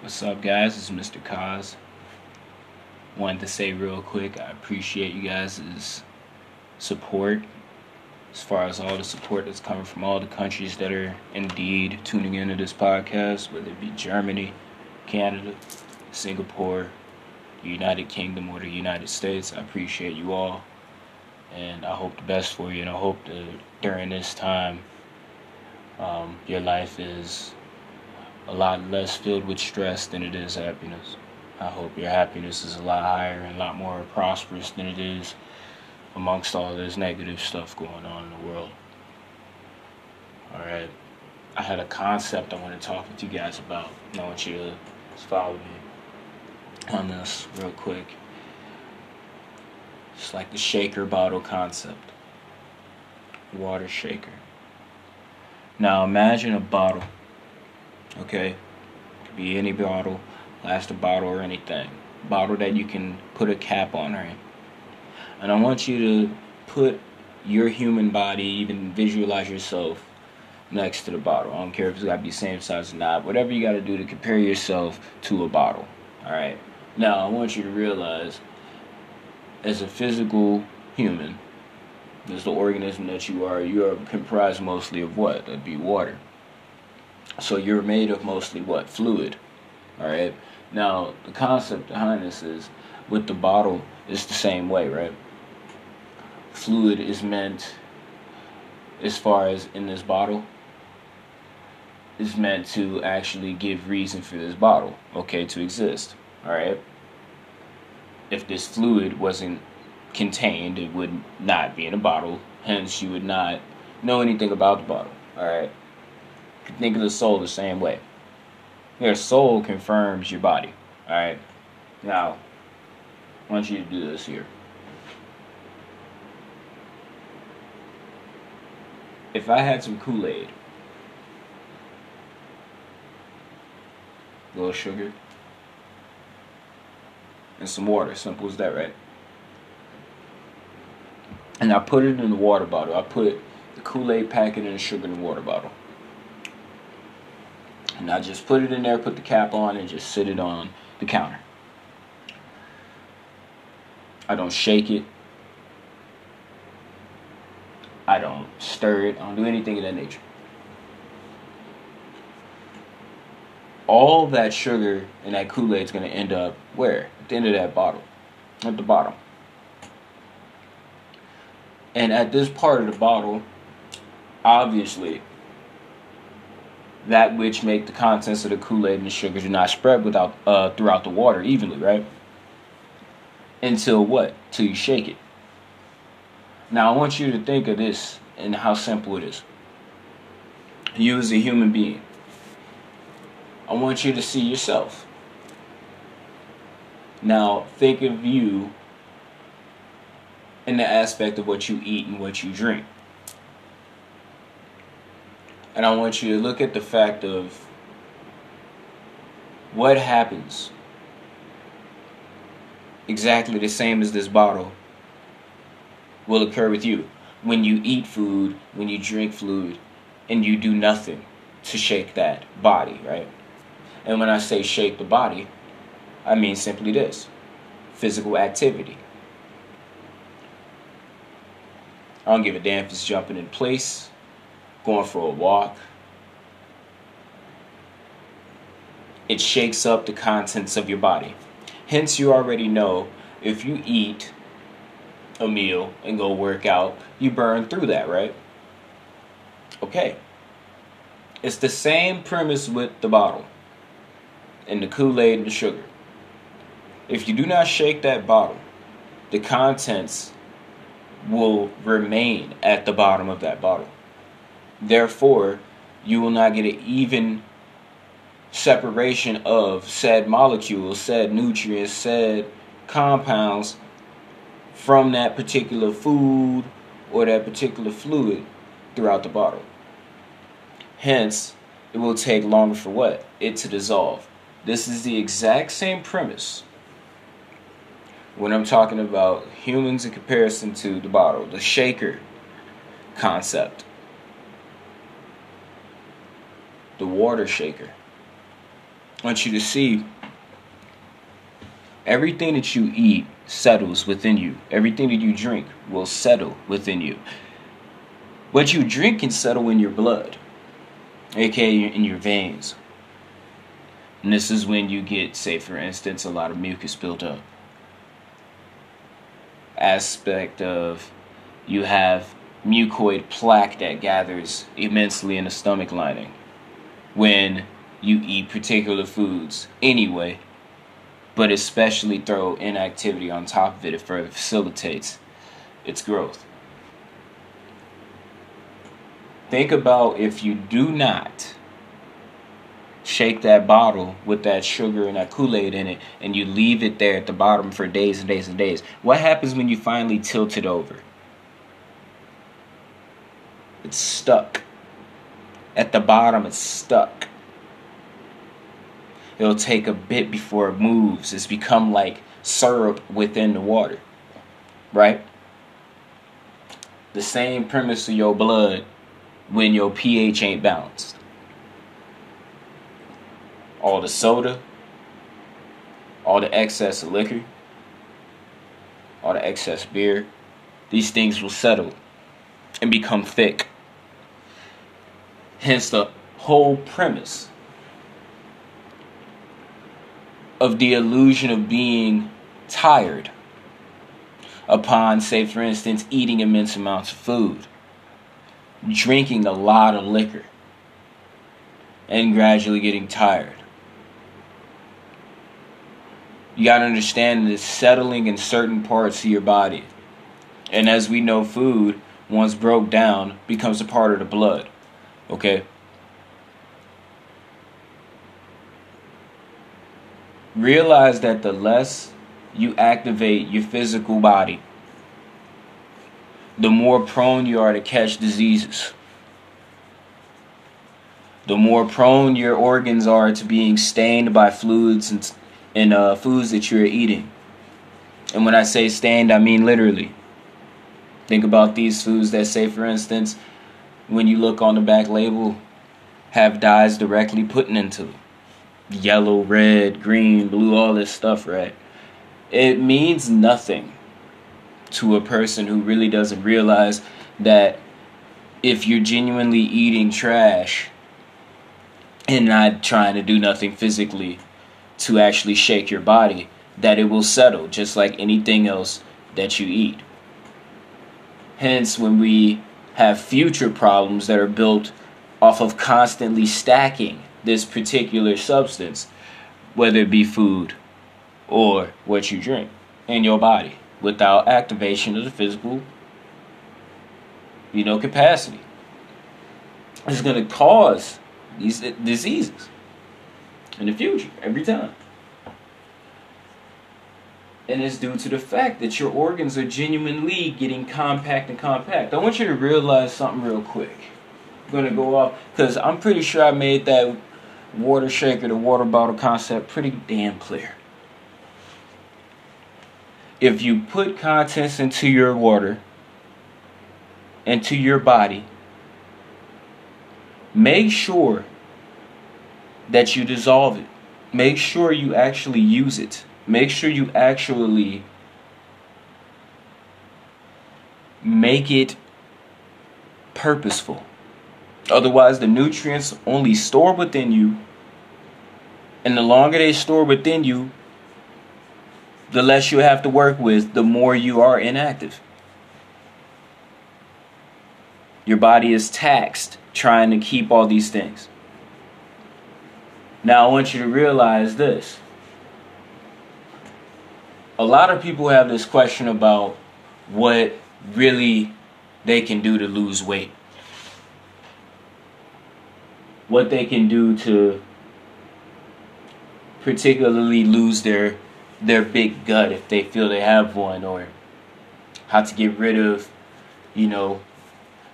What's up, guys? It's Mr. Kaz. Wanted to say real quick, I appreciate you guys' support as far as all the support that's coming from all the countries that are indeed tuning into this podcast, whether it be Germany, Canada, Singapore, the United Kingdom, or the United States. I appreciate you all, and I hope the best for you, and I hope that during this time, um, your life is a lot less filled with stress than it is happiness. I hope your happiness is a lot higher and a lot more prosperous than it is amongst all this negative stuff going on in the world. Alright. I had a concept I want to talk with you guys about. I want you to follow me on this real quick. It's like the shaker bottle concept. Water shaker. Now imagine a bottle Okay? Could be any bottle, plastic bottle or anything. Bottle that you can put a cap on, right? And I want you to put your human body, even visualize yourself next to the bottle. I don't care if it's gotta be same size or not. Whatever you gotta do to compare yourself to a bottle. Alright? Now I want you to realize as a physical human, as the organism that you are, you are comprised mostly of what? That'd be water. So you're made of mostly what? Fluid. Alright? Now, the concept behind this is with the bottle, it's the same way, right? Fluid is meant, as far as in this bottle, is meant to actually give reason for this bottle, okay, to exist. Alright? If this fluid wasn't contained, it would not be in a bottle, hence, you would not know anything about the bottle. Alright? Think of the soul the same way. Your soul confirms your body. Alright? Now, I want you to do this here. If I had some Kool Aid, a little sugar, and some water, simple as that, right? And I put it in the water bottle. I put the Kool Aid packet and the sugar in the water bottle. And I just put it in there, put the cap on, and just sit it on the counter. I don't shake it. I don't stir it. I don't do anything of that nature. All that sugar and that Kool Aid is going to end up where? At the end of that bottle. At the bottom. And at this part of the bottle, obviously, that which make the contents of the Kool-Aid and the sugar do not spread without uh, throughout the water evenly, right? Until what? Till you shake it. Now I want you to think of this and how simple it is. You as a human being. I want you to see yourself. Now think of you in the aspect of what you eat and what you drink. And I want you to look at the fact of what happens exactly the same as this bottle will occur with you when you eat food, when you drink fluid, and you do nothing to shake that body, right? And when I say shake the body, I mean simply this physical activity. I don't give a damn if it's jumping in place, going for a walk. It shakes up the contents of your body. Hence, you already know if you eat a meal and go work out, you burn through that, right? Okay. It's the same premise with the bottle and the Kool Aid and the sugar. If you do not shake that bottle, the contents will remain at the bottom of that bottle. Therefore, you will not get an even separation of said molecules, said nutrients, said compounds from that particular food or that particular fluid throughout the bottle. Hence, it will take longer for what? It to dissolve. This is the exact same premise when I'm talking about humans in comparison to the bottle, the shaker concept. The water shaker. I want you to see everything that you eat settles within you. Everything that you drink will settle within you. What you drink can settle in your blood, aka in your veins. And this is when you get, say, for instance, a lot of mucus built up. Aspect of you have mucoid plaque that gathers immensely in the stomach lining when you eat particular foods anyway, but especially throw inactivity on top of it, it further facilitates its growth. Think about if you do not shake that bottle with that sugar and that Kool Aid in it, and you leave it there at the bottom for days and days and days. What happens when you finally tilt it over? It's stuck. At the bottom, it's stuck. It'll take a bit before it moves. It's become like syrup within the water. Right? The same premise of your blood when your pH ain't balanced. All the soda, all the excess liquor, all the excess beer, these things will settle and become thick. Hence the whole premise of the illusion of being tired upon, say, for instance, eating immense amounts of food, drinking a lot of liquor, and gradually getting tired. You got to understand that it's settling in certain parts of your body. And as we know, food, once broke down, becomes a part of the blood. Okay? Realize that the less you activate your physical body, the more prone you are to catch diseases. The more prone your organs are to being stained by fluids and, and uh, foods that you're eating. And when I say stained, I mean literally. Think about these foods that say, for instance, when you look on the back label, have dyes directly put into. Yellow, red, green, blue, all this stuff, right? It means nothing to a person who really doesn't realize that if you're genuinely eating trash and not trying to do nothing physically to actually shake your body, that it will settle just like anything else that you eat. Hence, when we have future problems that are built off of constantly stacking this particular substance, whether it be food or what you drink in your body without activation of the physical you know capacity. It's going to cause these diseases in the future every time and it's due to the fact that your organs are genuinely getting compact and compact. I want you to realize something real quick. I'm gonna go off because I'm pretty sure I made that water shaker, the water bottle concept, pretty damn clear. If you put contents into your water, into your body, make sure that you dissolve it. Make sure you actually use it make sure you actually make it purposeful. Otherwise, the nutrients only store within you, and the longer they store within you, the less you have to work with, the more you are inactive. Your body is taxed trying to keep all these things. Now, I want you to realize this a lot of people have this question about what really they can do to lose weight. What they can do to particularly lose their their big gut if they feel they have one or how to get rid of, you know,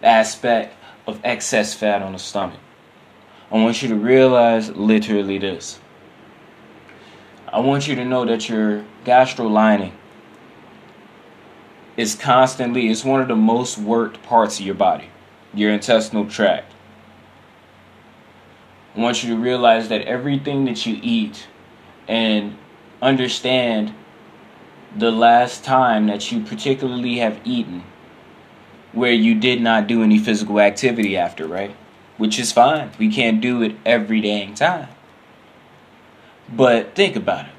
aspect of excess fat on the stomach. I want you to realize literally this. I want you to know that your gastro lining is constantly, it's one of the most worked parts of your body, your intestinal tract. I want you to realize that everything that you eat and understand the last time that you particularly have eaten where you did not do any physical activity after, right? Which is fine. We can't do it every dang time. But think about it.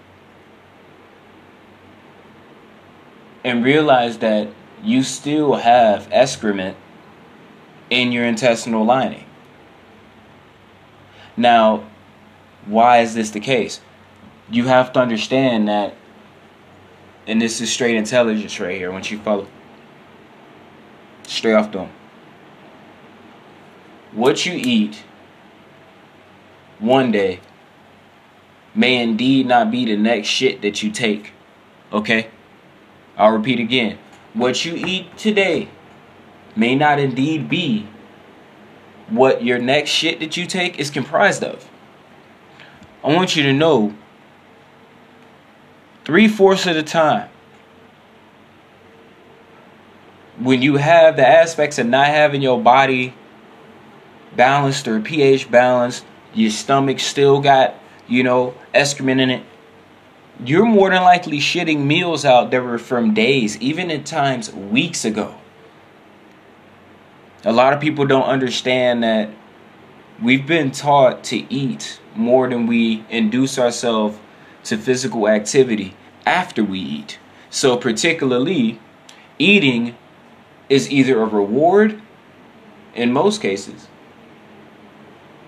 And realize that you still have excrement in your intestinal lining. Now, why is this the case? You have to understand that, and this is straight intelligence right here, once you follow straight off dome. What you eat one day may indeed not be the next shit that you take. Okay? I'll repeat again. What you eat today may not indeed be what your next shit that you take is comprised of. I want you to know three fourths of the time when you have the aspects of not having your body balanced or pH balanced, your stomach still got, you know, excrement in it, you're more than likely shitting meals out that were from days, even at times weeks ago. A lot of people don't understand that we've been taught to eat more than we induce ourselves to physical activity after we eat. So, particularly, eating is either a reward in most cases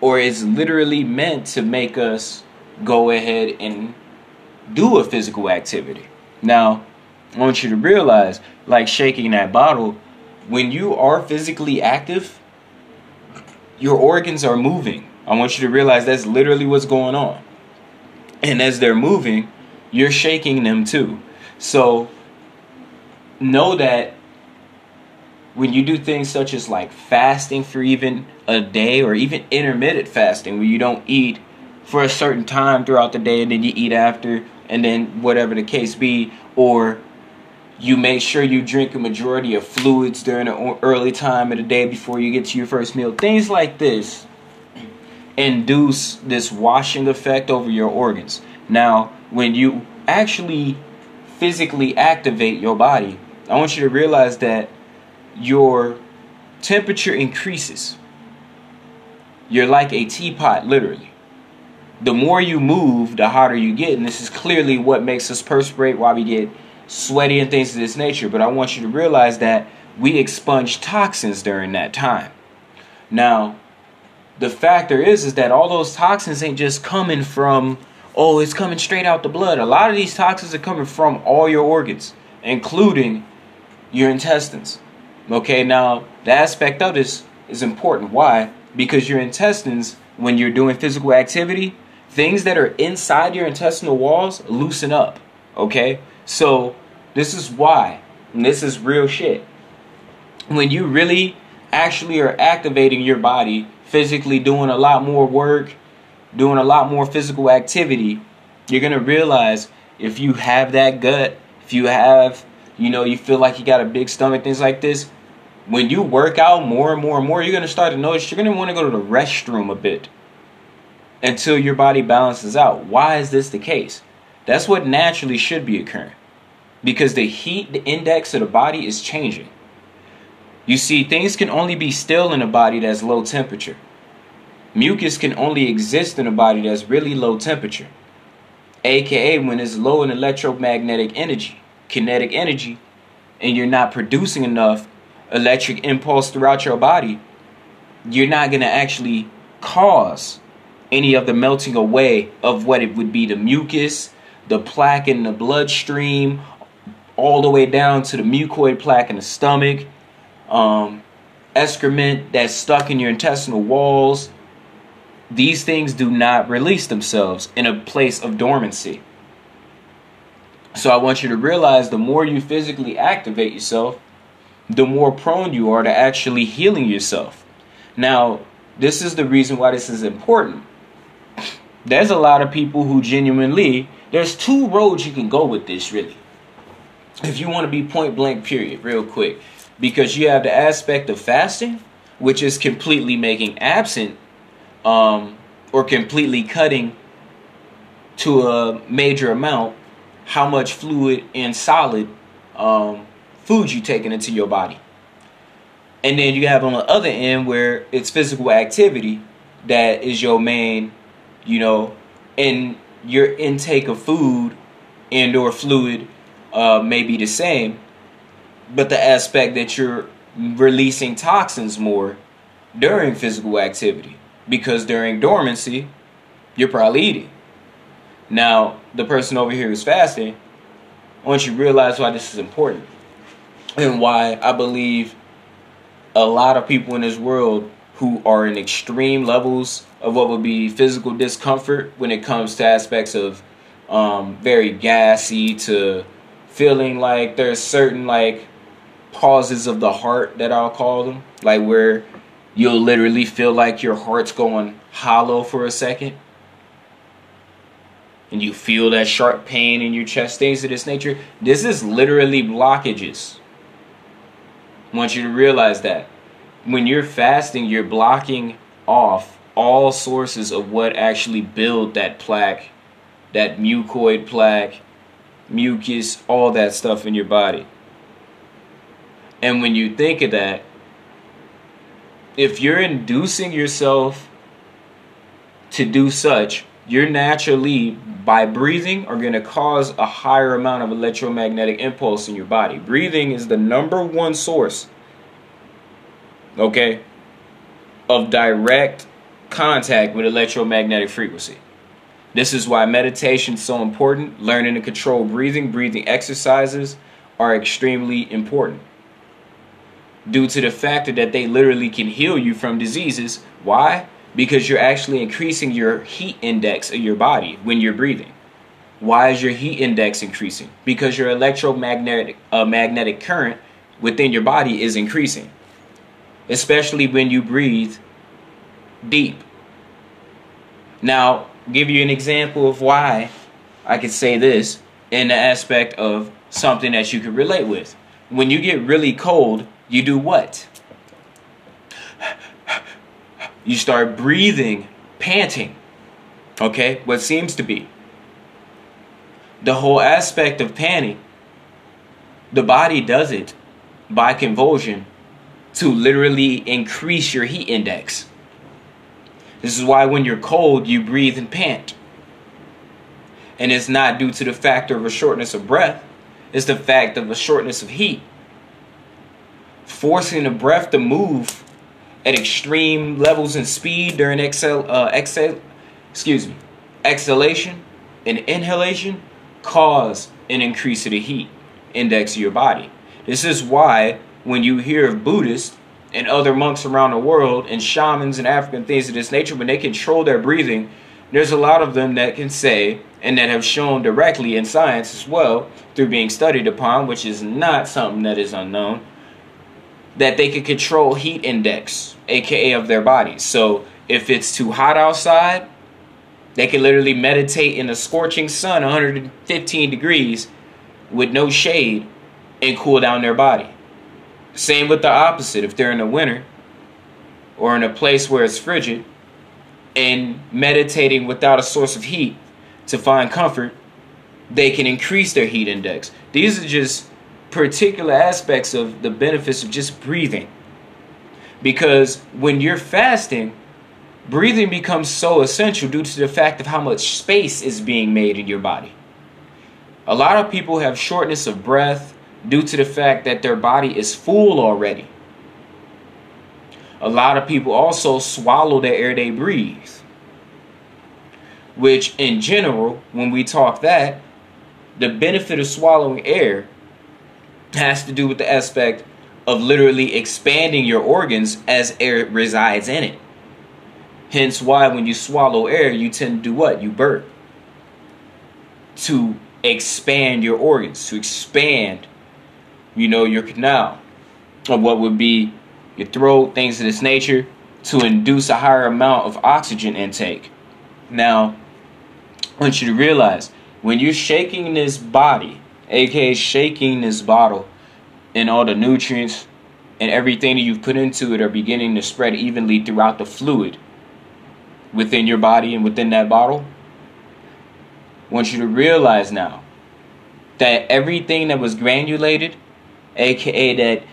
or it's literally meant to make us go ahead and do a physical activity. Now, I want you to realize, like shaking that bottle, when you are physically active, your organs are moving. I want you to realize that's literally what's going on. And as they're moving, you're shaking them too. So know that when you do things such as like fasting for even a day or even intermittent fasting where you don't eat for a certain time throughout the day and then you eat after and then whatever the case be or you make sure you drink a majority of fluids during the early time of the day before you get to your first meal things like this induce this washing effect over your organs now when you actually physically activate your body i want you to realize that your temperature increases. You're like a teapot, literally. The more you move, the hotter you get. And this is clearly what makes us perspirate, why we get sweaty and things of this nature. But I want you to realize that we expunge toxins during that time. Now, the factor is is that all those toxins ain't just coming from oh it's coming straight out the blood a lot of these toxins are coming from all your organs including your intestines Okay, now the aspect of this is important. Why? Because your intestines, when you're doing physical activity, things that are inside your intestinal walls loosen up. Okay? So this is why. This is real shit. When you really actually are activating your body, physically doing a lot more work, doing a lot more physical activity, you're gonna realize if you have that gut, if you have, you know, you feel like you got a big stomach, things like this, when you work out more and more and more, you're going to start to notice you're going to want to go to the restroom a bit until your body balances out. Why is this the case? That's what naturally should be occurring because the heat index of the body is changing. You see, things can only be still in a body that's low temperature. Mucus can only exist in a body that's really low temperature, aka when it's low in electromagnetic energy, kinetic energy, and you're not producing enough electric impulse throughout your body, you're not going to actually cause any of the melting away of what it would be the mucus, the plaque in the bloodstream, all the way down to the mucoid plaque in the stomach, um, excrement that's stuck in your intestinal walls. These things do not release themselves in a place of dormancy. So I want you to realize the more you physically activate yourself, the more prone you are to actually healing yourself. Now, this is the reason why this is important. There's a lot of people who genuinely, there's two roads you can go with this, really. If you want to be point blank, period, real quick. Because you have the aspect of fasting, which is completely making absent um, or completely cutting to a major amount how much fluid and solid um, food you taking into your body. And then you have on the other end where it's physical activity that is your main, you know, and your intake of food and or fluid uh, may be the same, but the aspect that you're releasing toxins more during physical activity because during dormancy you're probably eating. Now the person over here who's fasting, once you realize why this is important and why I believe a lot of people in this world who are in extreme levels of what would be physical discomfort when it comes to aspects of um, very gassy to feeling like there's certain like pauses of the heart that I'll call them, like where you'll literally feel like your heart's going hollow for a second. And you feel that sharp pain in your chest, things of this nature. This is literally blockages. I want you to realize that. When you're fasting, you're blocking off all sources of what actually build that plaque, that mucoid plaque, mucus, all that stuff in your body. And when you think of that, if you're inducing yourself to do such, you're naturally, by breathing, are going to cause a higher amount of electromagnetic impulse in your body. Breathing is the number one source, okay, of direct contact with electromagnetic frequency. This is why meditation is so important. Learning to control breathing, breathing exercises are extremely important due to the factor that they literally can heal you from diseases. Why? Because you're actually increasing your heat index of your body when you're breathing. Why is your heat index increasing? Because your electromagnetic uh, magnetic current within your body is increasing, especially when you breathe deep. Now, give you an example of why I could say this in the aspect of something that you could relate with. When you get really cold, you do what? You start breathing, panting. Okay? What seems to be. The whole aspect of panting, the body does it by convulsion to literally increase your heat index. This is why when you're cold, you breathe and pant. And it's not due to the factor of a shortness of breath, it's the fact of a shortness of heat forcing the breath to move at extreme levels and speed during exhale, uh, exhale, excuse me, exhalation and inhalation cause an increase of the heat index of your body. This is why when you hear of Buddhists and other monks around the world and shamans and African things of this nature, when they control their breathing, there's a lot of them that can say and that have shown directly in science as well through being studied upon, which is not something that is unknown, that they can control heat index, aka of their bodies. So if it's too hot outside, they can literally meditate in the scorching sun, 115 degrees, with no shade, and cool down their body. Same with the opposite. If they're in the winter or in a place where it's frigid and meditating without a source of heat to find comfort, they can increase their heat index. These are just particular aspects of the benefits of just breathing. Because when you're fasting, breathing becomes so essential due to the fact of how much space is being made in your body. A lot of people have shortness of breath due to the fact that their body is full already. A lot of people also swallow the air they breathe. Which, in general, when we talk that, the benefit of swallowing air has to do with the aspect of literally expanding your organs as air resides in it. Hence why when you swallow air, you tend to do what? You burp. To expand your organs, to expand, you know, your canal, or what would be your throat, things of this nature, to induce a higher amount of oxygen intake. Now, I want you to realize when you're shaking this body, aka shaking this bottle, and all the nutrients and everything that you've put into it are beginning to spread evenly throughout the fluid. within your body and within that bottle. I want you to realize now that everything that was granulated, aka that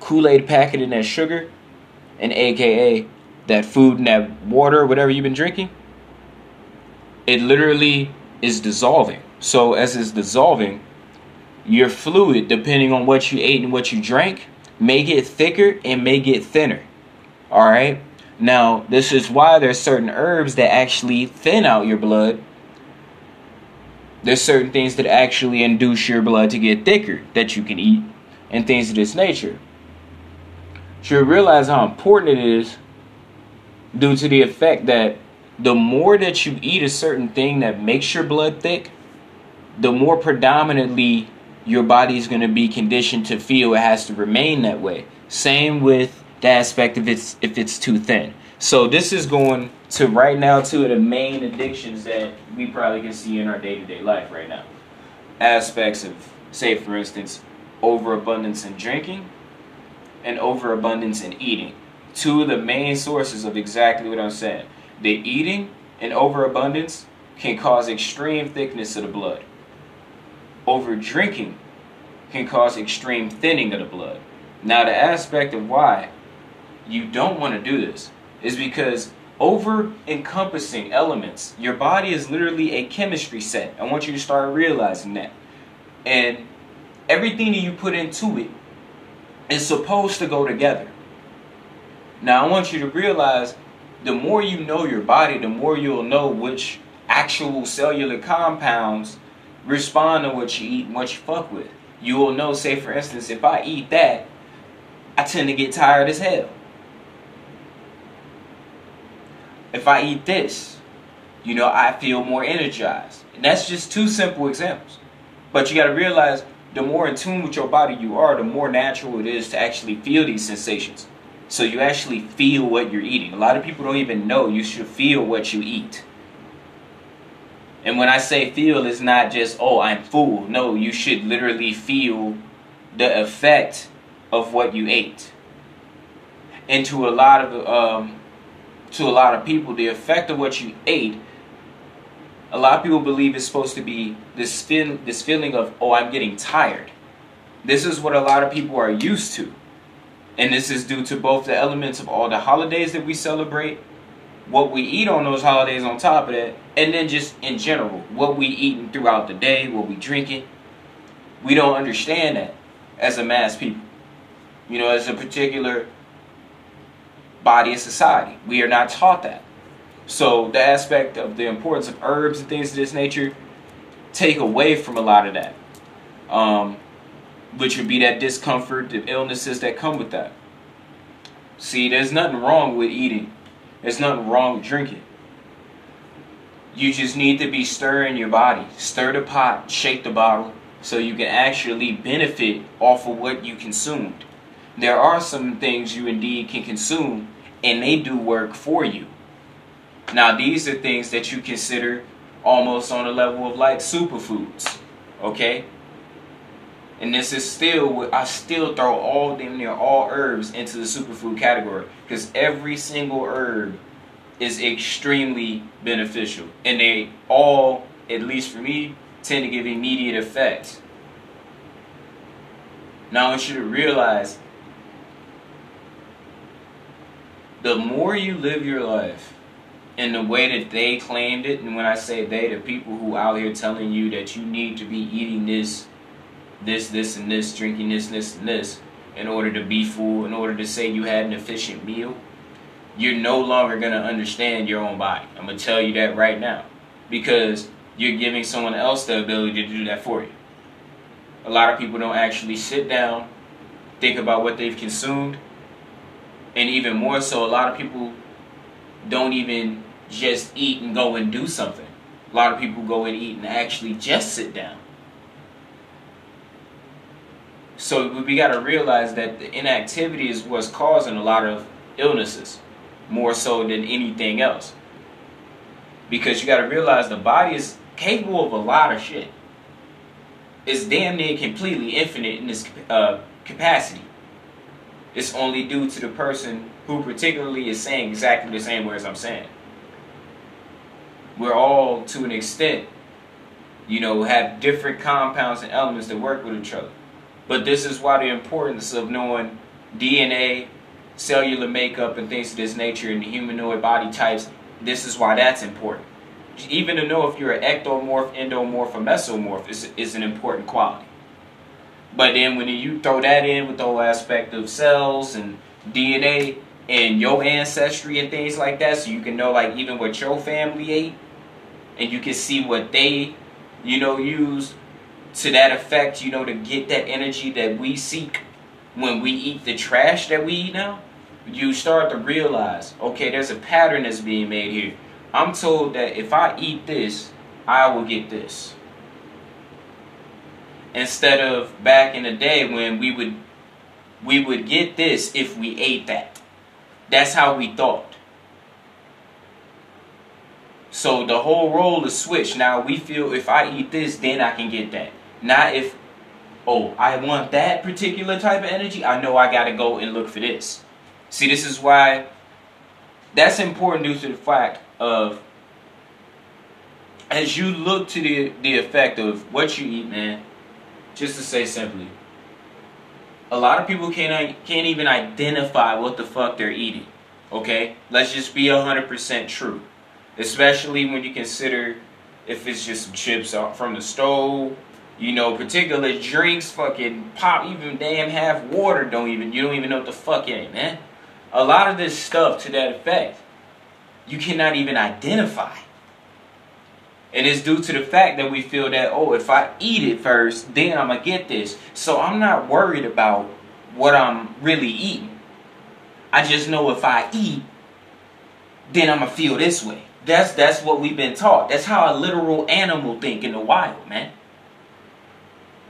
Kool Aid packet and that sugar, and aka that food and that water, whatever you've been drinking, it literally is dissolving. So, as it's dissolving, your fluid, depending on what you ate and what you drank, may get thicker and may get thinner. All right. Now, this is why there's certain herbs that actually thin out your blood. There's certain things that actually induce your blood to get thicker that you can eat and things of this nature. You realize how important it is due to the effect that the more that you eat a certain thing that makes your blood thick, the more predominantly your body is going to be conditioned to feel it has to remain that way. Same with the aspect if it's if it's too thin. So this is going to right now two of the main addictions that we probably can see in our day to day life right now. Aspects of, say for instance, overabundance in drinking and overabundance in eating. Two of the main sources of exactly what I'm saying. The eating and overabundance can cause extreme thickness of the blood. Over drinking can cause extreme thinning of the blood. Now, the aspect of why you don't want to do this is because over encompassing elements, your body is literally a chemistry set. I want you to start realizing that. And everything that you put into it is supposed to go together. Now, I want you to realize the more you know your body, the more you'll know which actual cellular compounds respond to what you eat and what you fuck with. You will know, say for instance, if I eat that, I tend to get tired as hell. If I eat this, you know, I feel more energized. And that's just two simple examples. But you got to realize the more in tune with your body you are, the more natural it is to actually feel these sensations. So you actually feel what you're eating. A lot of people don't even know you should feel what you eat. And when I say feel, it's not just, oh, I'm full. No, you should literally feel the effect of what you ate. And to a lot of um, to a lot of people, the effect of what you ate, a lot of people believe it's supposed to be this feel, this feeling of, oh, I'm getting tired. This is what a lot of people are used to. And this is due to both the elements of all the holidays that we celebrate, what we eat on those holidays on top of that, and then just in general, what we eating throughout the day, what we drinking. We don't understand that as a mass people. You know, as a particular body of society. We are not taught that. So the aspect of the importance of herbs and things of this nature take away from a lot of that. Um, which would be that discomfort, the illnesses that come with that. See, there's nothing wrong with eating. There's nothing wrong with drinking. You just need to be stirring your body. Stir the pot, shake the bottle, so you can actually benefit off of what you consumed. There are some things you indeed can consume, and they do work for you. Now, these are things that you consider almost on a level of like superfoods. Okay? And this is still, I still throw all them all herbs into the superfood category because every single herb is extremely beneficial, and they all, at least for me, tend to give immediate effects. Now I want you to realize the more you live your life in the way that they claimed it, and when I say they, the people who out here telling you that you need to be eating this this, this, and this, drinking this, this, and this, in order to be full, in order to say you had an efficient meal, you're no longer to understand your own body. I'm to tell you that right now. Because you're giving someone else the ability to do that for you. A lot of people don't actually sit down, think about what they've consumed, and even more so, a lot of people don't even just eat and go and do something. A lot of people go and eat and actually just sit down. So we got to realize that the inactivity is what's causing a lot of illnesses, more so than anything else. Because you got to realize the body is capable of a lot of shit. It's damn near completely infinite in its uh, capacity. It's only due to the person who particularly is saying exactly the same words I'm saying. We're all to an extent, you know, have different compounds and elements that work with each other. But this is why the importance of knowing DNA, cellular makeup, and things of this nature in the humanoid body types. This is why that's important. Even to know if you're an ectomorph, endomorph, or mesomorph is, is an important quality. But then when you throw that in with the whole aspect of cells and DNA and your ancestry and things like that, so you can know like even what your family ate, and you can see what they, you know, use to that effect, you know, to get that energy that we seek when we eat the trash that we eat now, you start to realize, okay, there's a pattern that's being made here. I'm told that if I eat this, I will get this instead of back in the day when we would we would get this if we ate that. That's how we thought. So the whole role is switched. Now we feel if I eat this, then I can get that. Not if, oh, I want that particular type of energy. I know I got to go and look for this. See, this is why that's important due to the fact of as you look to the the effect of what you eat, man, just to say simply, a lot of people can't can't even identify what the fuck they're eating. Okay, let's just be hundred percent true, especially when you consider if it's just some chips from the stove, you know, particular drinks, fucking pop, even damn half water. Don't even you don't even know what the fuck it ain't, man. A lot of this stuff to that effect, you cannot even identify. And it's due to the fact that we feel that, oh, if I eat it first, then I'm going to get this. So I'm not worried about what I'm really eating. I just know if I eat, then I'm going to feel this way. That's, that's what we've been taught. That's how a literal animal think in the wild, man.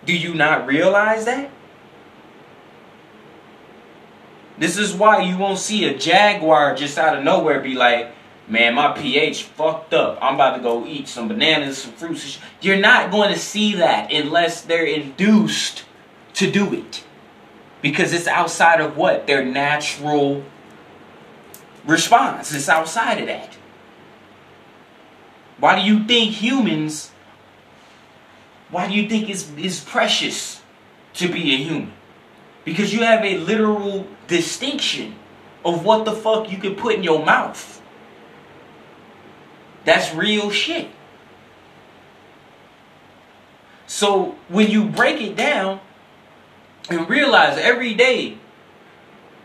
Do you not realize that? This is why you won't see a jaguar just out of nowhere be like, man, my pH fucked up. I'm about to go eat some bananas, some fruits. You're not going to see that unless they're induced to do it. Because it's outside of what? Their natural response. It's outside of that. Why do you think humans, why do you think it's, it's precious to be a human? Because you have a literal distinction of what the fuck you can put in your mouth. That's real shit. So when you break it down and realize every day,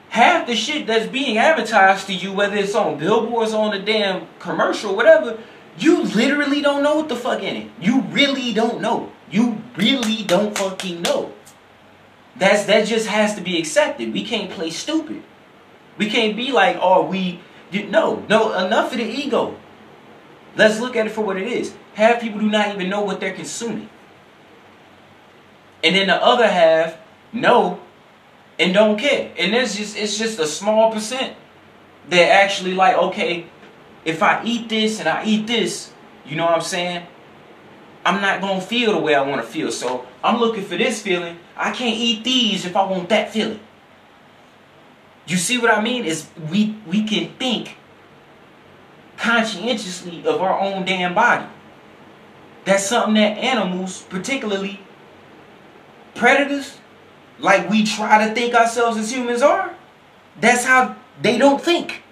half the shit that's being advertised to you, whether it's on billboards, on a damn commercial, whatever, you literally don't know what the fuck in it. You really don't know. You really don't fucking know. That's that just has to be accepted. We can't play stupid. We can't be like, oh, we you, no, no, enough of the ego. Let's look at it for what it is. Half people do not even know what they're consuming. And then the other half know and don't care. And it's just it's just a small percent that actually like, okay, if I eat this and I eat this, you know what I'm saying? I'm not gonna feel the way I wanna feel. So I'm looking for this feeling. I can't eat these if I want that feeling. You see what I mean? Is we we can think conscientiously of our own damn body. That's something that animals, particularly predators, like we try to think ourselves as humans are, that's how they don't think.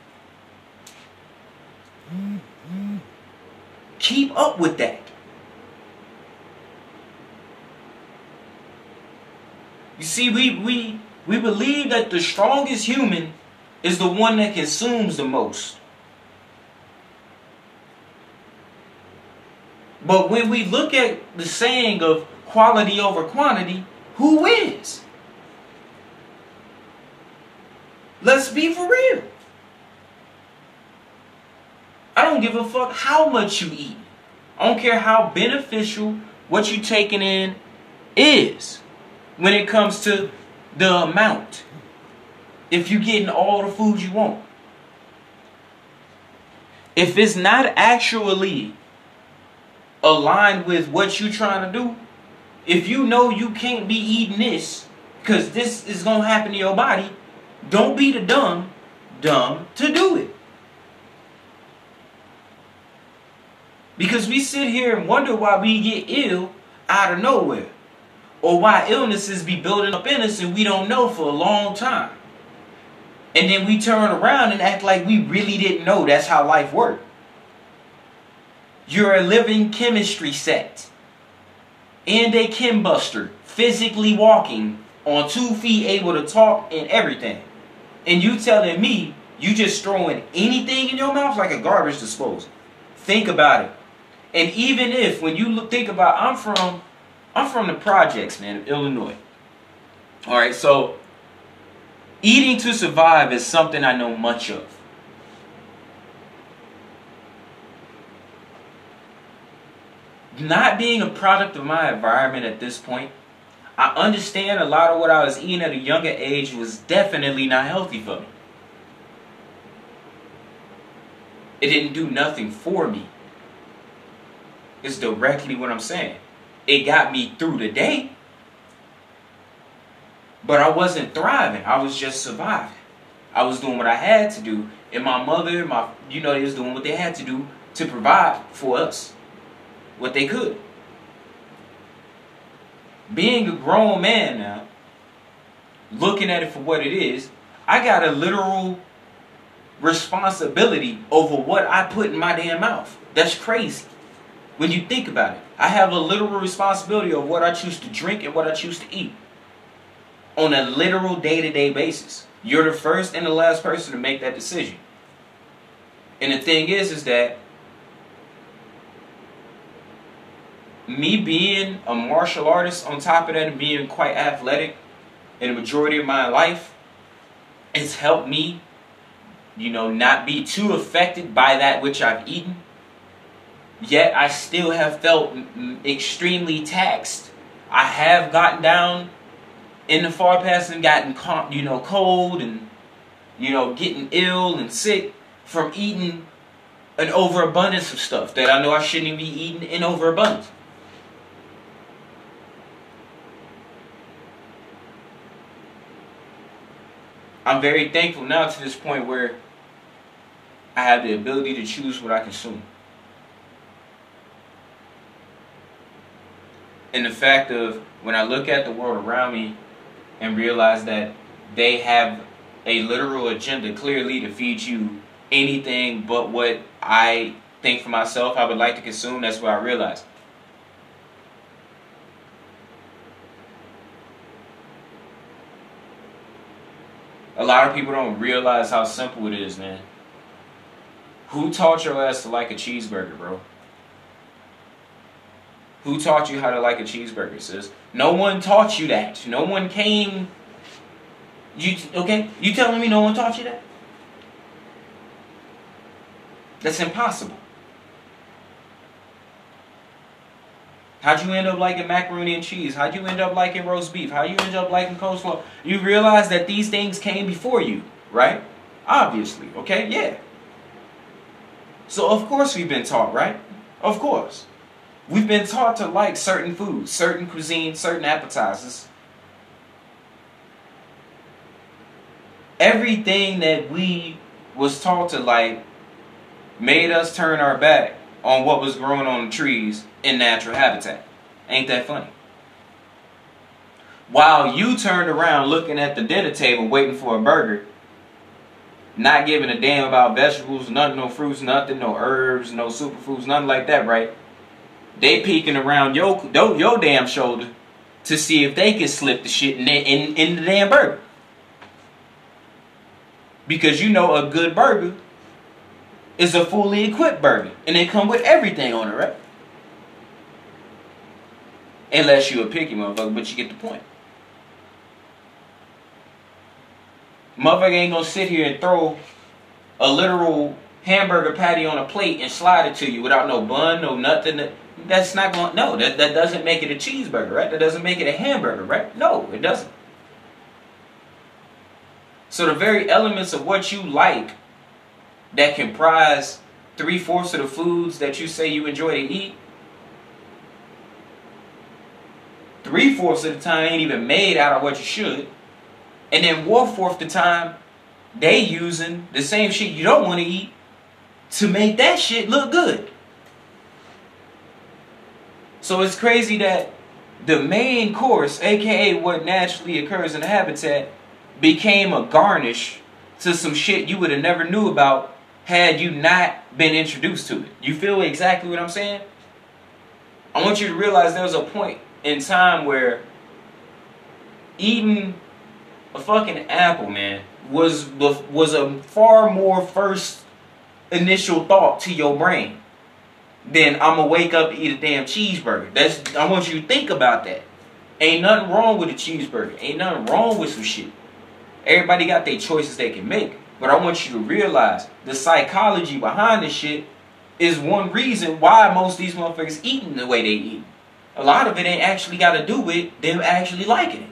Keep up with that. You see, we, we, we believe that the strongest human is the one that consumes the most. But when we look at the saying of quality over quantity, who wins? Let's be for real. I don't give a fuck how much you eat. I don't care how beneficial what you're taking in is when it comes to the amount. If you're getting all the food you want. If it's not actually aligned with what you're trying to do, if you know you can't be eating this because this is going to happen to your body, don't be the dumb, dumb to do it. Because we sit here and wonder why we get ill out of nowhere. Or why illnesses be building up in us and we don't know for a long time. And then we turn around and act like we really didn't know that's how life worked. You're a living chemistry set and a chembuster, physically walking on two feet, able to talk and everything. And you telling me you just throwing anything in your mouth like a garbage disposal. Think about it. And even if when you look think about I'm from I'm from the projects, man, of Illinois. All right, so eating to survive is something I know much of. Not being a product of my environment at this point, I understand a lot of what I was eating at a younger age was definitely not healthy for me. It didn't do nothing for me. It's directly what I'm saying. It got me through the day. But I wasn't thriving. I was just surviving. I was doing what I had to do. And my mother, my you know, they was doing what they had to do to provide for us what they could. Being a grown man now, looking at it for what it is, I got a literal responsibility over what I put in my damn mouth. That's crazy. When you think about it, I have a literal responsibility of what I choose to drink and what I choose to eat on a literal day to day basis. You're the first and the last person to make that decision. And the thing is, is that me being a martial artist on top of that and being quite athletic in the majority of my life, it's helped me, you know, not be too affected by that which I've eaten Yet I still have felt extremely taxed. I have gotten down in the far past and gotten, you know, cold and, you know, getting ill and sick from eating an overabundance of stuff that I know I shouldn't be eating in overabundance. I'm very thankful now to this point where I have the ability to choose what I consume. and the fact of when I look at the world around me and realize that they have a literal agenda clearly to feed you anything but what I think for myself I would like to consume, that's what I realize. A lot of people don't realize how simple it is, man. Who taught your ass to like a cheeseburger, bro? Who taught you how to like a cheeseburger, sis? No one taught you that. No one came. You okay? You telling me no one taught you that? That's impossible. How'd you end up liking macaroni and cheese? How'd you end up liking roast beef? How'd you end up liking coleslaw? You realize that these things came before you, right? Obviously, okay? Yeah. So, of course, we've been taught, right? Of course. We've been taught to like certain foods, certain cuisines, certain appetizers. Everything that we was taught to like made us turn our back on what was growing on the trees in natural habitat. Ain't that funny? While you turned around looking at the dinner table waiting for a burger, not giving a damn about vegetables, nothing, no fruits, nothing, no herbs, no superfoods, nothing like that, right? they peeking around your your damn shoulder to see if they can slip the shit in, in, in the damn burger. Because you know a good burger is a fully equipped burger. And they come with everything on it, right? Unless you're a picky motherfucker, but you get the point. Motherfucker ain't gonna sit here and throw a literal hamburger patty on a plate and slide it to you without no bun, no nothing that's not going to no that, that doesn't make it a cheeseburger right that doesn't make it a hamburger right no it doesn't so the very elements of what you like that comprise three-fourths of the foods that you say you enjoy to eat three-fourths of the time ain't even made out of what you should and then one-fourth the time they using the same shit you don't want to eat to make that shit look good. So it's crazy that the main course, aka what naturally occurs in the habitat, became a garnish to some shit you would have never knew about had you not been introduced to it. You feel exactly what I'm saying? I want you to realize there was a point in time where eating a fucking apple, man, was was a far more first initial thought to your brain than I'm gonna wake up and eat a damn cheeseburger. That's I want you to think about that. Ain't nothing wrong with a cheeseburger. Ain't nothing wrong with some shit. Everybody got their choices they can make. But I want you to realize the psychology behind this shit is one reason why most of these motherfuckers eating the way they eat. A lot of it ain't actually got to do with them actually liking it.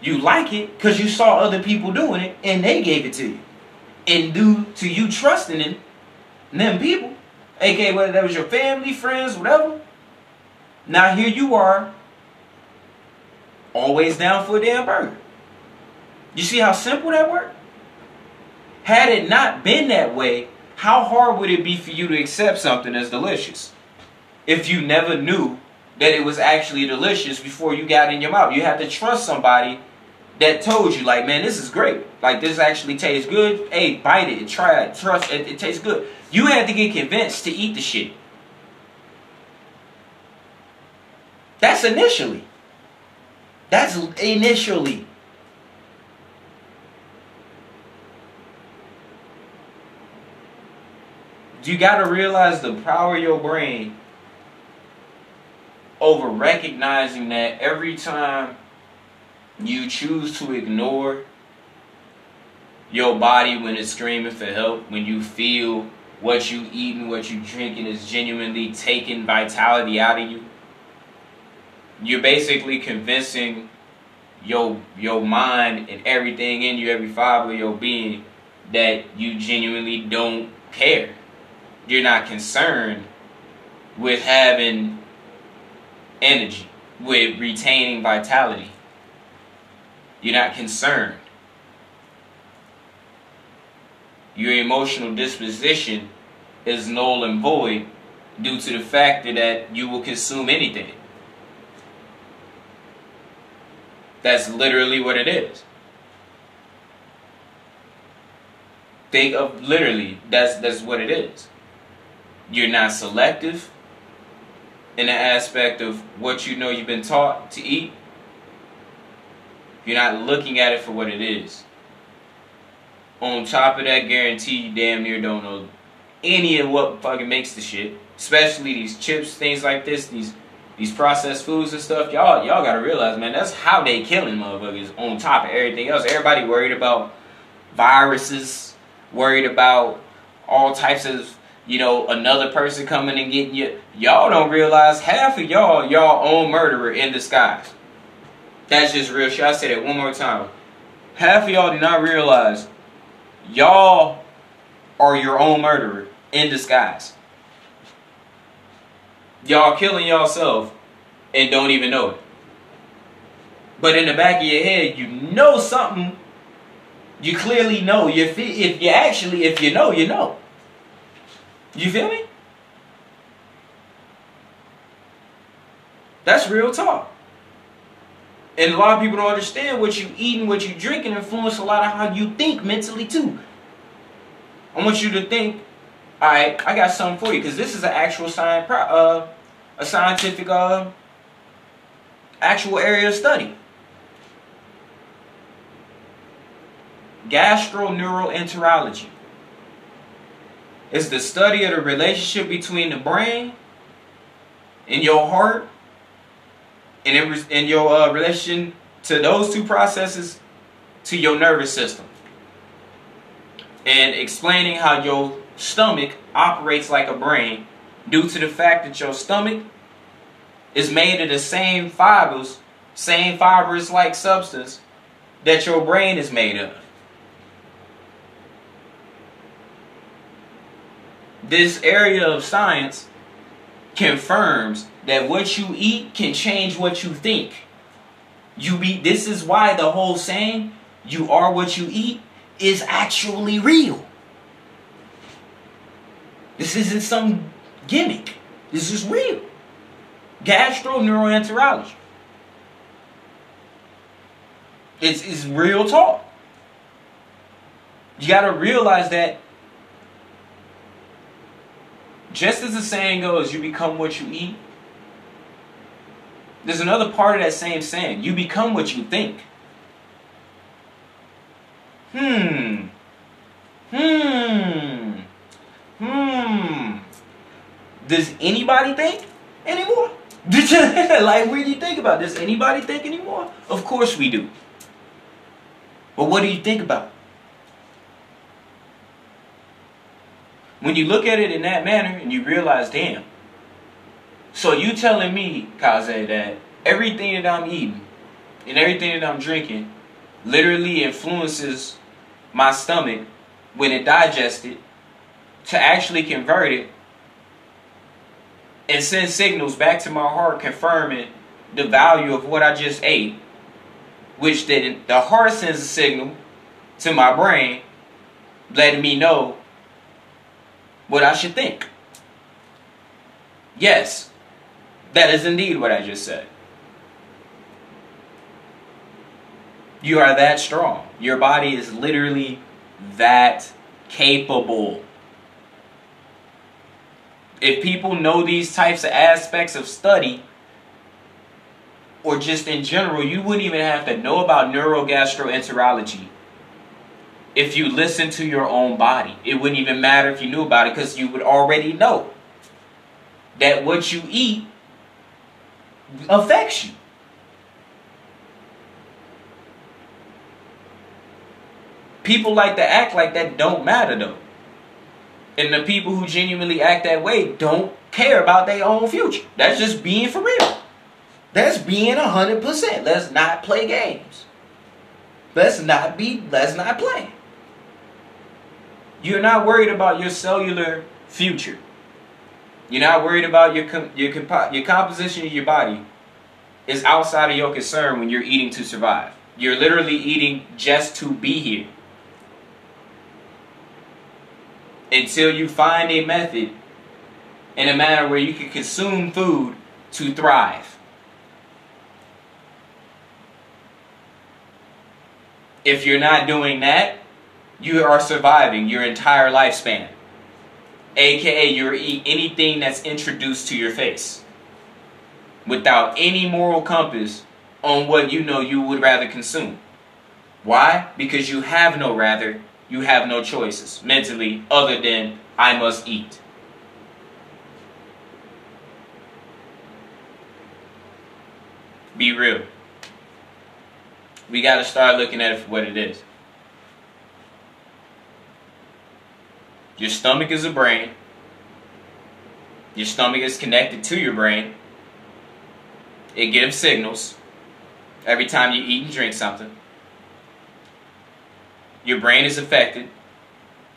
You like it because you saw other people doing it and they gave it to you. And due to you trusting in them people, aka whether that was your family, friends, whatever. Now here you are, always down for a damn burger. You see how simple that worked? Had it not been that way, how hard would it be for you to accept something as delicious? If you never knew that it was actually delicious before you got in your mouth. You had to trust somebody that told you, like, man, this is great. Like, this actually tastes good. Hey, bite it, try it, trust it, it tastes good. You had to get convinced to eat the shit. That's initially. That's initially. You got to realize the power of your brain over recognizing that every time you choose to ignore your body when it's screaming for help, when you feel what you eating, what you drinking is genuinely taking vitality out of you. You're basically convincing your your mind and everything in you, every fiber of your being, that you genuinely don't care. You're not concerned with having energy, with retaining vitality. You're not concerned. Your emotional disposition is null and void due to the fact that you will consume anything. That's literally what it is. Think of literally that's that's what it is. You're not selective in the aspect of what you know you've been taught to eat. You're not looking at it for what it is. On top of that, guarantee you damn near don't know any of what fucking makes the shit. Especially these chips, things like this, these these processed foods and stuff. Y'all, y'all gotta realize, man, that's how they killing motherfuckers. On top of everything else, everybody worried about viruses, worried about all types of, you know, another person coming and getting you. Y'all don't realize half of y'all, y'all own murderer in disguise. That's just real shit. I said it one more time. Half of y'all do not realize y'all are your own murderer in disguise. Y'all killing yourself and don't even know it. But in the back of your head, you know something. You clearly know. If you actually, if you know, you know. You feel me? That's real talk. And a lot of people don't understand what you eat and what you drink and influence a lot of how you think mentally too. I want you to think, all right, I got something for you because this is an actual science, uh, a scientific, uh, actual area of study. Gastroneuroenterology is the study of the relationship between the brain and your heart and in your uh, relation to those two processes to your nervous system and explaining how your stomach operates like a brain due to the fact that your stomach is made of the same fibers, same fibrous like substance that your brain is made of. This area of science confirms that what you eat can change what you think. You be this is why the whole saying you are what you eat is actually real. This isn't some gimmick. This is real. Gastroneuroenterology. It's, it's real talk. You got to realize that just as the saying goes, you become what you eat. There's another part of that same saying. You become what you think. Hmm. Hmm. Hmm. Does anybody think anymore? like, what do you think about? Does anybody think anymore? Of course we do. But what do you think about? When you look at it in that manner and you realize, damn. So you telling me, Kaze, that everything that I'm eating and everything that I'm drinking literally influences my stomach when it digests it to actually convert it and send signals back to my heart confirming the value of what I just ate which then the heart sends a signal to my brain, letting me know what I should think. Yes, that is indeed what I just said. You are that strong. Your body is literally that capable. If people know these types of aspects of study, or just in general, you wouldn't even have to know about neurogastroenterology if you listen to your own body. It wouldn't even matter if you knew about it because you would already know that what you eat affects you. People like to act like that don't matter though. And the people who genuinely act that way don't care about their own future. That's just being for real. That's being 100%. Let's not play games. Let's not be, let's not play. You're not worried about your cellular future. You're not worried about your your your composition of your body is outside of your concern when you're eating to survive. You're literally eating just to be here. Until you find a method in a manner where you can consume food to thrive. If you're not doing that, you are surviving your entire lifespan. AKA, you're eating anything that's introduced to your face without any moral compass on what you know you would rather consume. Why? Because you have no rather, you have no choices mentally other than I must eat. Be real. We got to start looking at it for what it is. Your stomach is a brain. Your stomach is connected to your brain. It gives signals every time you eat and drink something. Your brain is affected.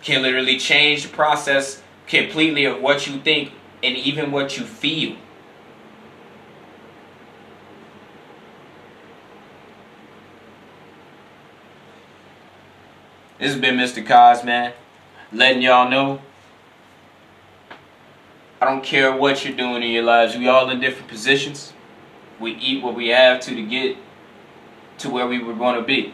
Can literally change the process completely of what you think and even what you feel. This has been Mr. Cos, man. Letting y'all know. I don't care what you're doing in your lives. We all in different positions. We eat what we have to to get to where we would want to be.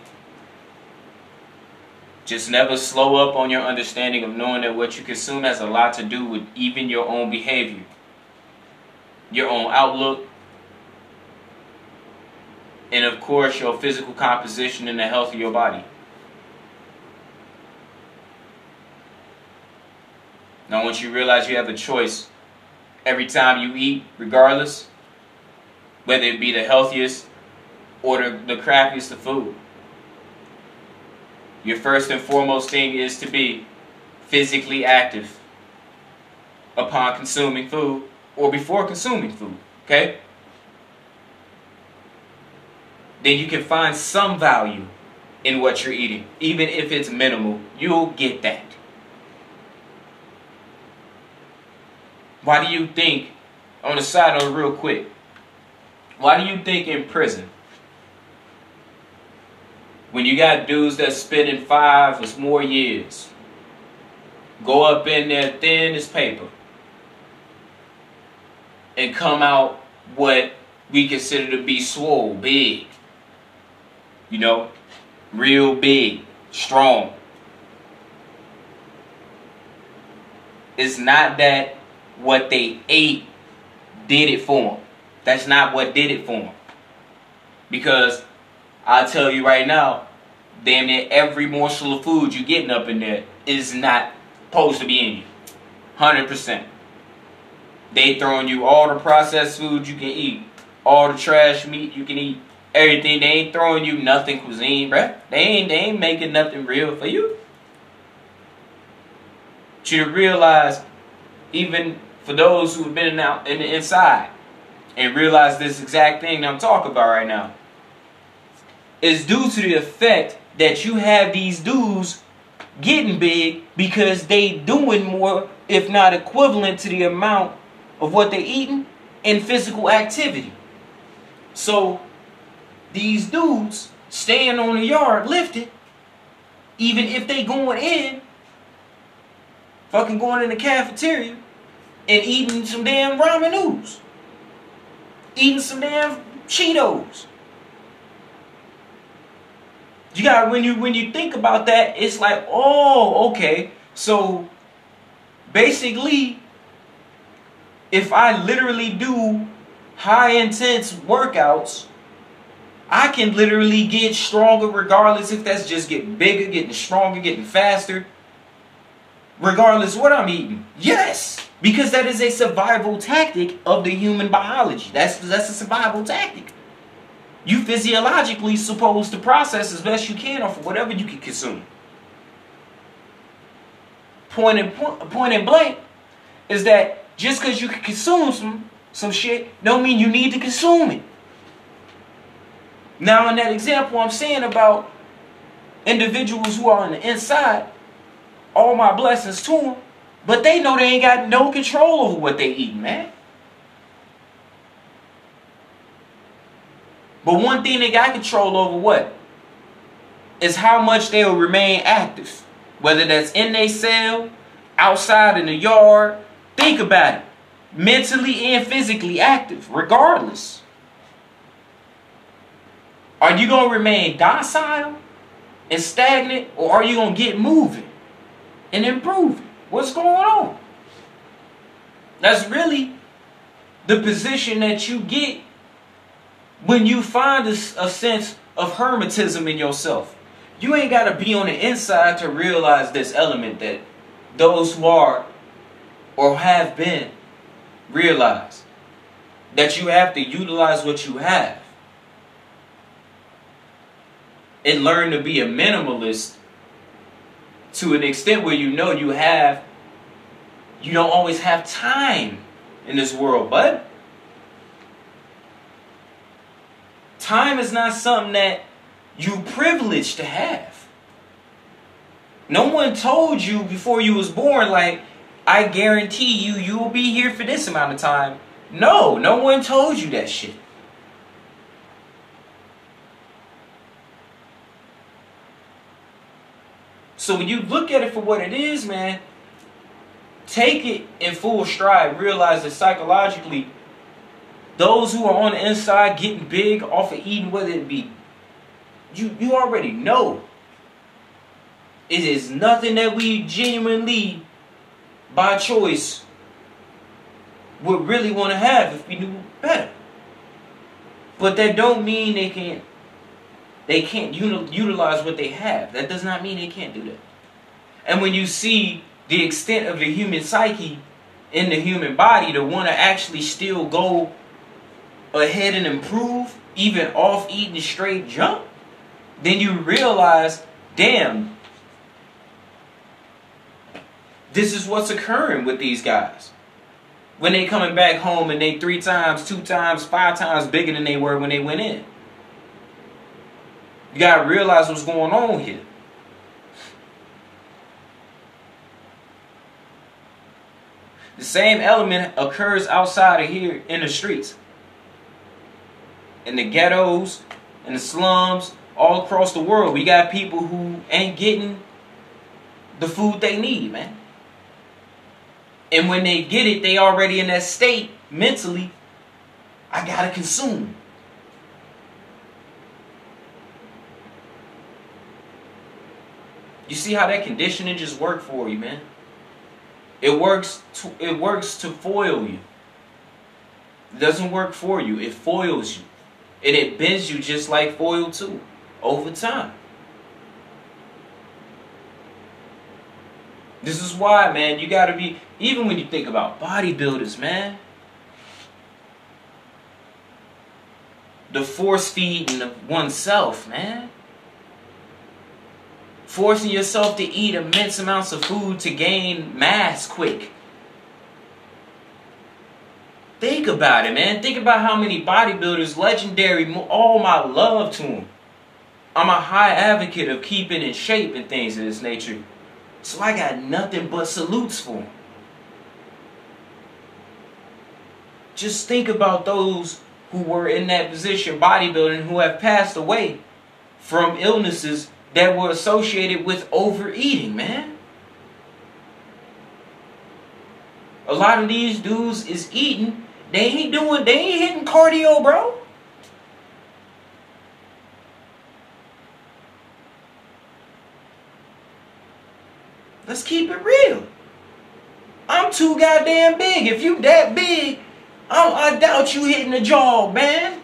Just never slow up on your understanding of knowing that what you consume has a lot to do with even your own behavior, your own outlook, and of course, your physical composition and the health of your body. Now, once you realize you have a choice every time you eat, regardless, whether it be the healthiest or the, the crappiest of food, your first and foremost thing is to be physically active upon consuming food or before consuming food, okay? Then you can find some value in what you're eating, even if it's minimal. You'll get that. Why do you think, on the side note, real quick, why do you think in prison, when you got dudes that spending five or more years, go up in there thin as paper, and come out what we consider to be swole, big. You know, real big, strong. It's not that what they ate did it for them. That's not what did it for them. Because I tell you right now, damn near every morsel of food you're getting up in there is not supposed to be in you. 100%. They throwing you all the processed food you can eat, all the trash meat you can eat, everything. They ain't throwing you nothing cuisine, bruh. They ain't, they ain't making nothing real for you. You to realize, even for those who have been out in the inside, and realize this exact thing I'm talking about right now, is due to the effect that you have these dudes getting big because they doing more, if not equivalent to the amount of what they're eating in physical activity. So these dudes staying on the yard lifted, even if they going in, fucking going in the cafeteria and eating some damn ramen noodles, eating some damn Cheetos. You got when you when you think about that, it's like, oh, okay. So basically, if I literally do high intense workouts, I can literally get stronger regardless if that's just getting bigger, getting stronger, getting faster. Regardless what I'm eating. Yes. Because that is a survival tactic of the human biology. That's that's a survival tactic you physiologically supposed to process as best you can off of whatever you can consume. Point and point, point and blank is that just because you can consume some some shit don't mean you need to consume it. Now in that example I'm saying about individuals who are on the inside, all my blessings to them, but they know they ain't got no control over what they eat, man. But one thing they got control over what? Is how much they'll remain active. Whether that's in their cell, outside in the yard. Think about it. Mentally and physically active, regardless. Are you going to remain docile and stagnant, or are you going to get moving and improving? What's going on? That's really the position that you get when you find a, a sense of hermetism in yourself, you ain't got to be on the inside to realize this element that those who are or have been realize that you have to utilize what you have and learn to be a minimalist to an extent where you know you have you don't always have time in this world but Time is not something that you privileged to have. No one told you before you was born, like, I guarantee you, you will be here for this amount of time. No, no one told you that shit. So when you look at it for what it is, man, take it in full stride. Realize that psychologically, those who are on the inside getting big off of eating, whether it be, you, you already know. It is nothing that we genuinely, by choice, would really want to have if we knew better. But that don't mean they can't they can't utilize what they have. That does not mean they can't do that. And when you see the extent of the human psyche in the human body to want to actually still go ahead and improve, even off eating straight junk, then you realize, damn, this is what's occurring with these guys. When they coming back home and they three times, two times, five times bigger than they were when they went in. You gotta realize what's going on here. The same element occurs outside of here in the streets in the ghettos, in the slums, all across the world. We got people who ain't getting the food they need, man. And when they get it, they already in that state mentally, I gotta consume. You see how that conditioning just worked for you, man? It works to, it works to foil you. It doesn't work for you. It foils you. And it bends you just like foil too over time. This is why, man, you gotta be, even when you think about bodybuilders, man. The force feeding of oneself, man. Forcing yourself to eat immense amounts of food to gain mass quick. Think about it, man. Think about how many bodybuilders, legendary, all my love to them. I'm a high advocate of keeping in shape and things of this nature. So I got nothing but salutes for them. Just think about those who were in that position, bodybuilding, who have passed away from illnesses that were associated with overeating, man. A lot of these dudes is eating. They ain't doing, they ain't hitting cardio, bro. Let's keep it real. I'm too goddamn big. If you that big, I, I doubt you hitting the jaw, man.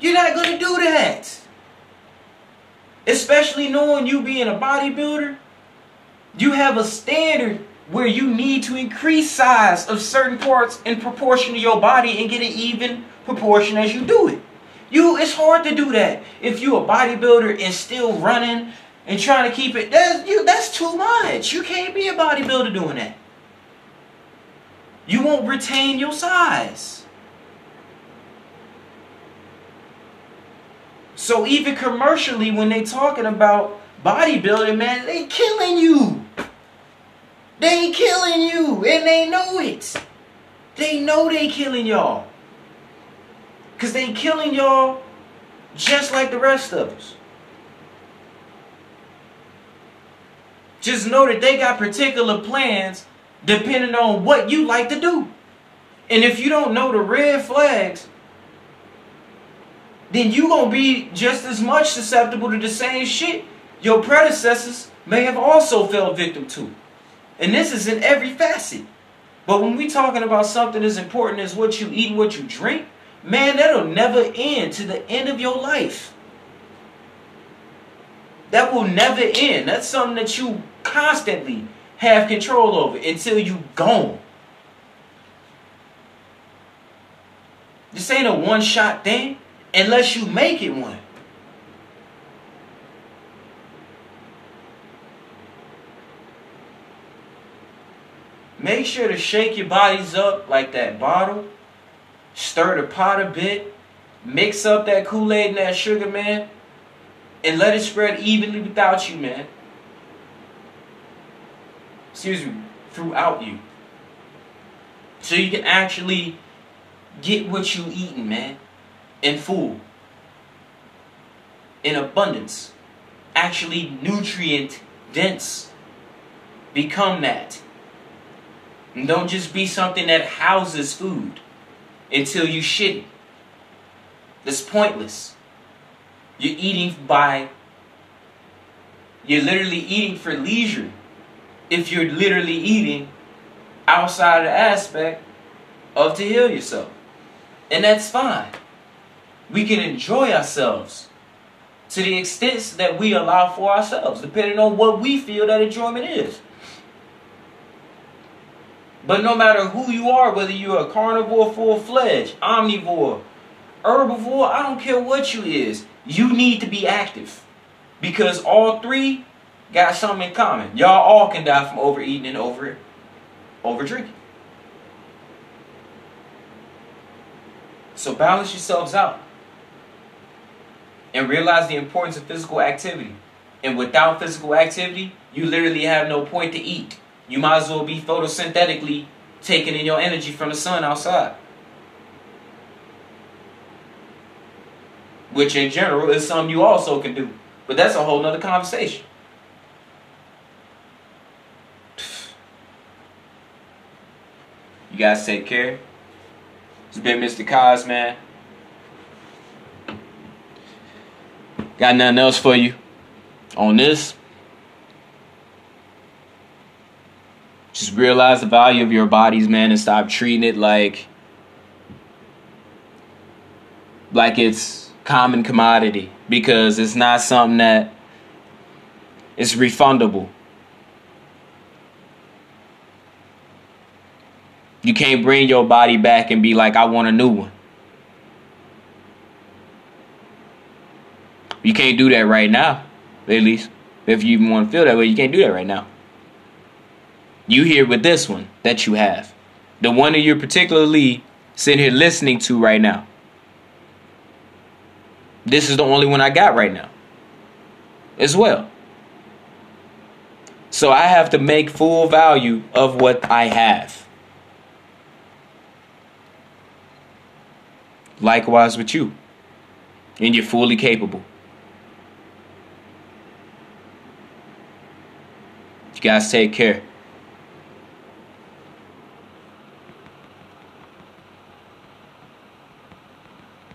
You're not gonna do that. Especially knowing you being a bodybuilder, you have a standard where you need to increase size of certain parts in proportion to your body and get an even proportion as you do it. You, it's hard to do that if you're a bodybuilder and still running and trying to keep it. That's you. That's too much. You can't be a bodybuilder doing that. You won't retain your size. So even commercially, when they talking about bodybuilding, man, they killing you. They killing you, and they know it. They know they killing y'all. Cause they killing y'all just like the rest of us. Just know that they got particular plans depending on what you like to do. And if you don't know the red flags, then you to be just as much susceptible to the same shit your predecessors may have also fell victim to. And this is in every facet. But when we talking about something as important as what you eat and what you drink, man, that'll never end to the end of your life. That will never end. That's something that you constantly have control over until you gone. This ain't a one shot thing unless you make it one. Make sure to shake your bodies up like that bottle. Stir the pot a bit. Mix up that Kool-Aid and that sugar, man. And let it spread evenly without you, man excuse me, throughout you. So you can actually get what you eating, man, in full, in abundance, actually nutrient dense. Become that. And don't just be something that houses food until you shit it. That's pointless. You're eating by, you're literally eating for leisure if you're literally eating outside of the aspect of to heal yourself. And that's fine. We can enjoy ourselves to the extent that we allow for ourselves, depending on what we feel that enjoyment is. But no matter who you are, whether you're a carnivore full fledged, omnivore, herbivore, I don't care what you is, you need to be active. Because all three got something in common. Y'all all can die from overeating and over over drinking. So balance yourselves out. And realize the importance of physical activity. And without physical activity, you literally have no point to eat. You might as well be photosynthetically taking in your energy from the sun outside. Which in general is something you also can do. But that's a whole nother conversation. You guys take care. It's been Mr. Cos, man. Got nothing else for you on this. Just realize the value of your bodies, man, and stop treating it like like it's common commodity because it's not something that is refundable. You can't bring your body back and be like, I want a new one. You can't do that right now, at least. If you even want to feel that way, you can't do that right now. You here with this one that you have. The one that you're particularly sitting here listening to right now. This is the only one I got right now. As well. So I have to make full value of what I have. Likewise with you. And you're fully capable. You guys take care.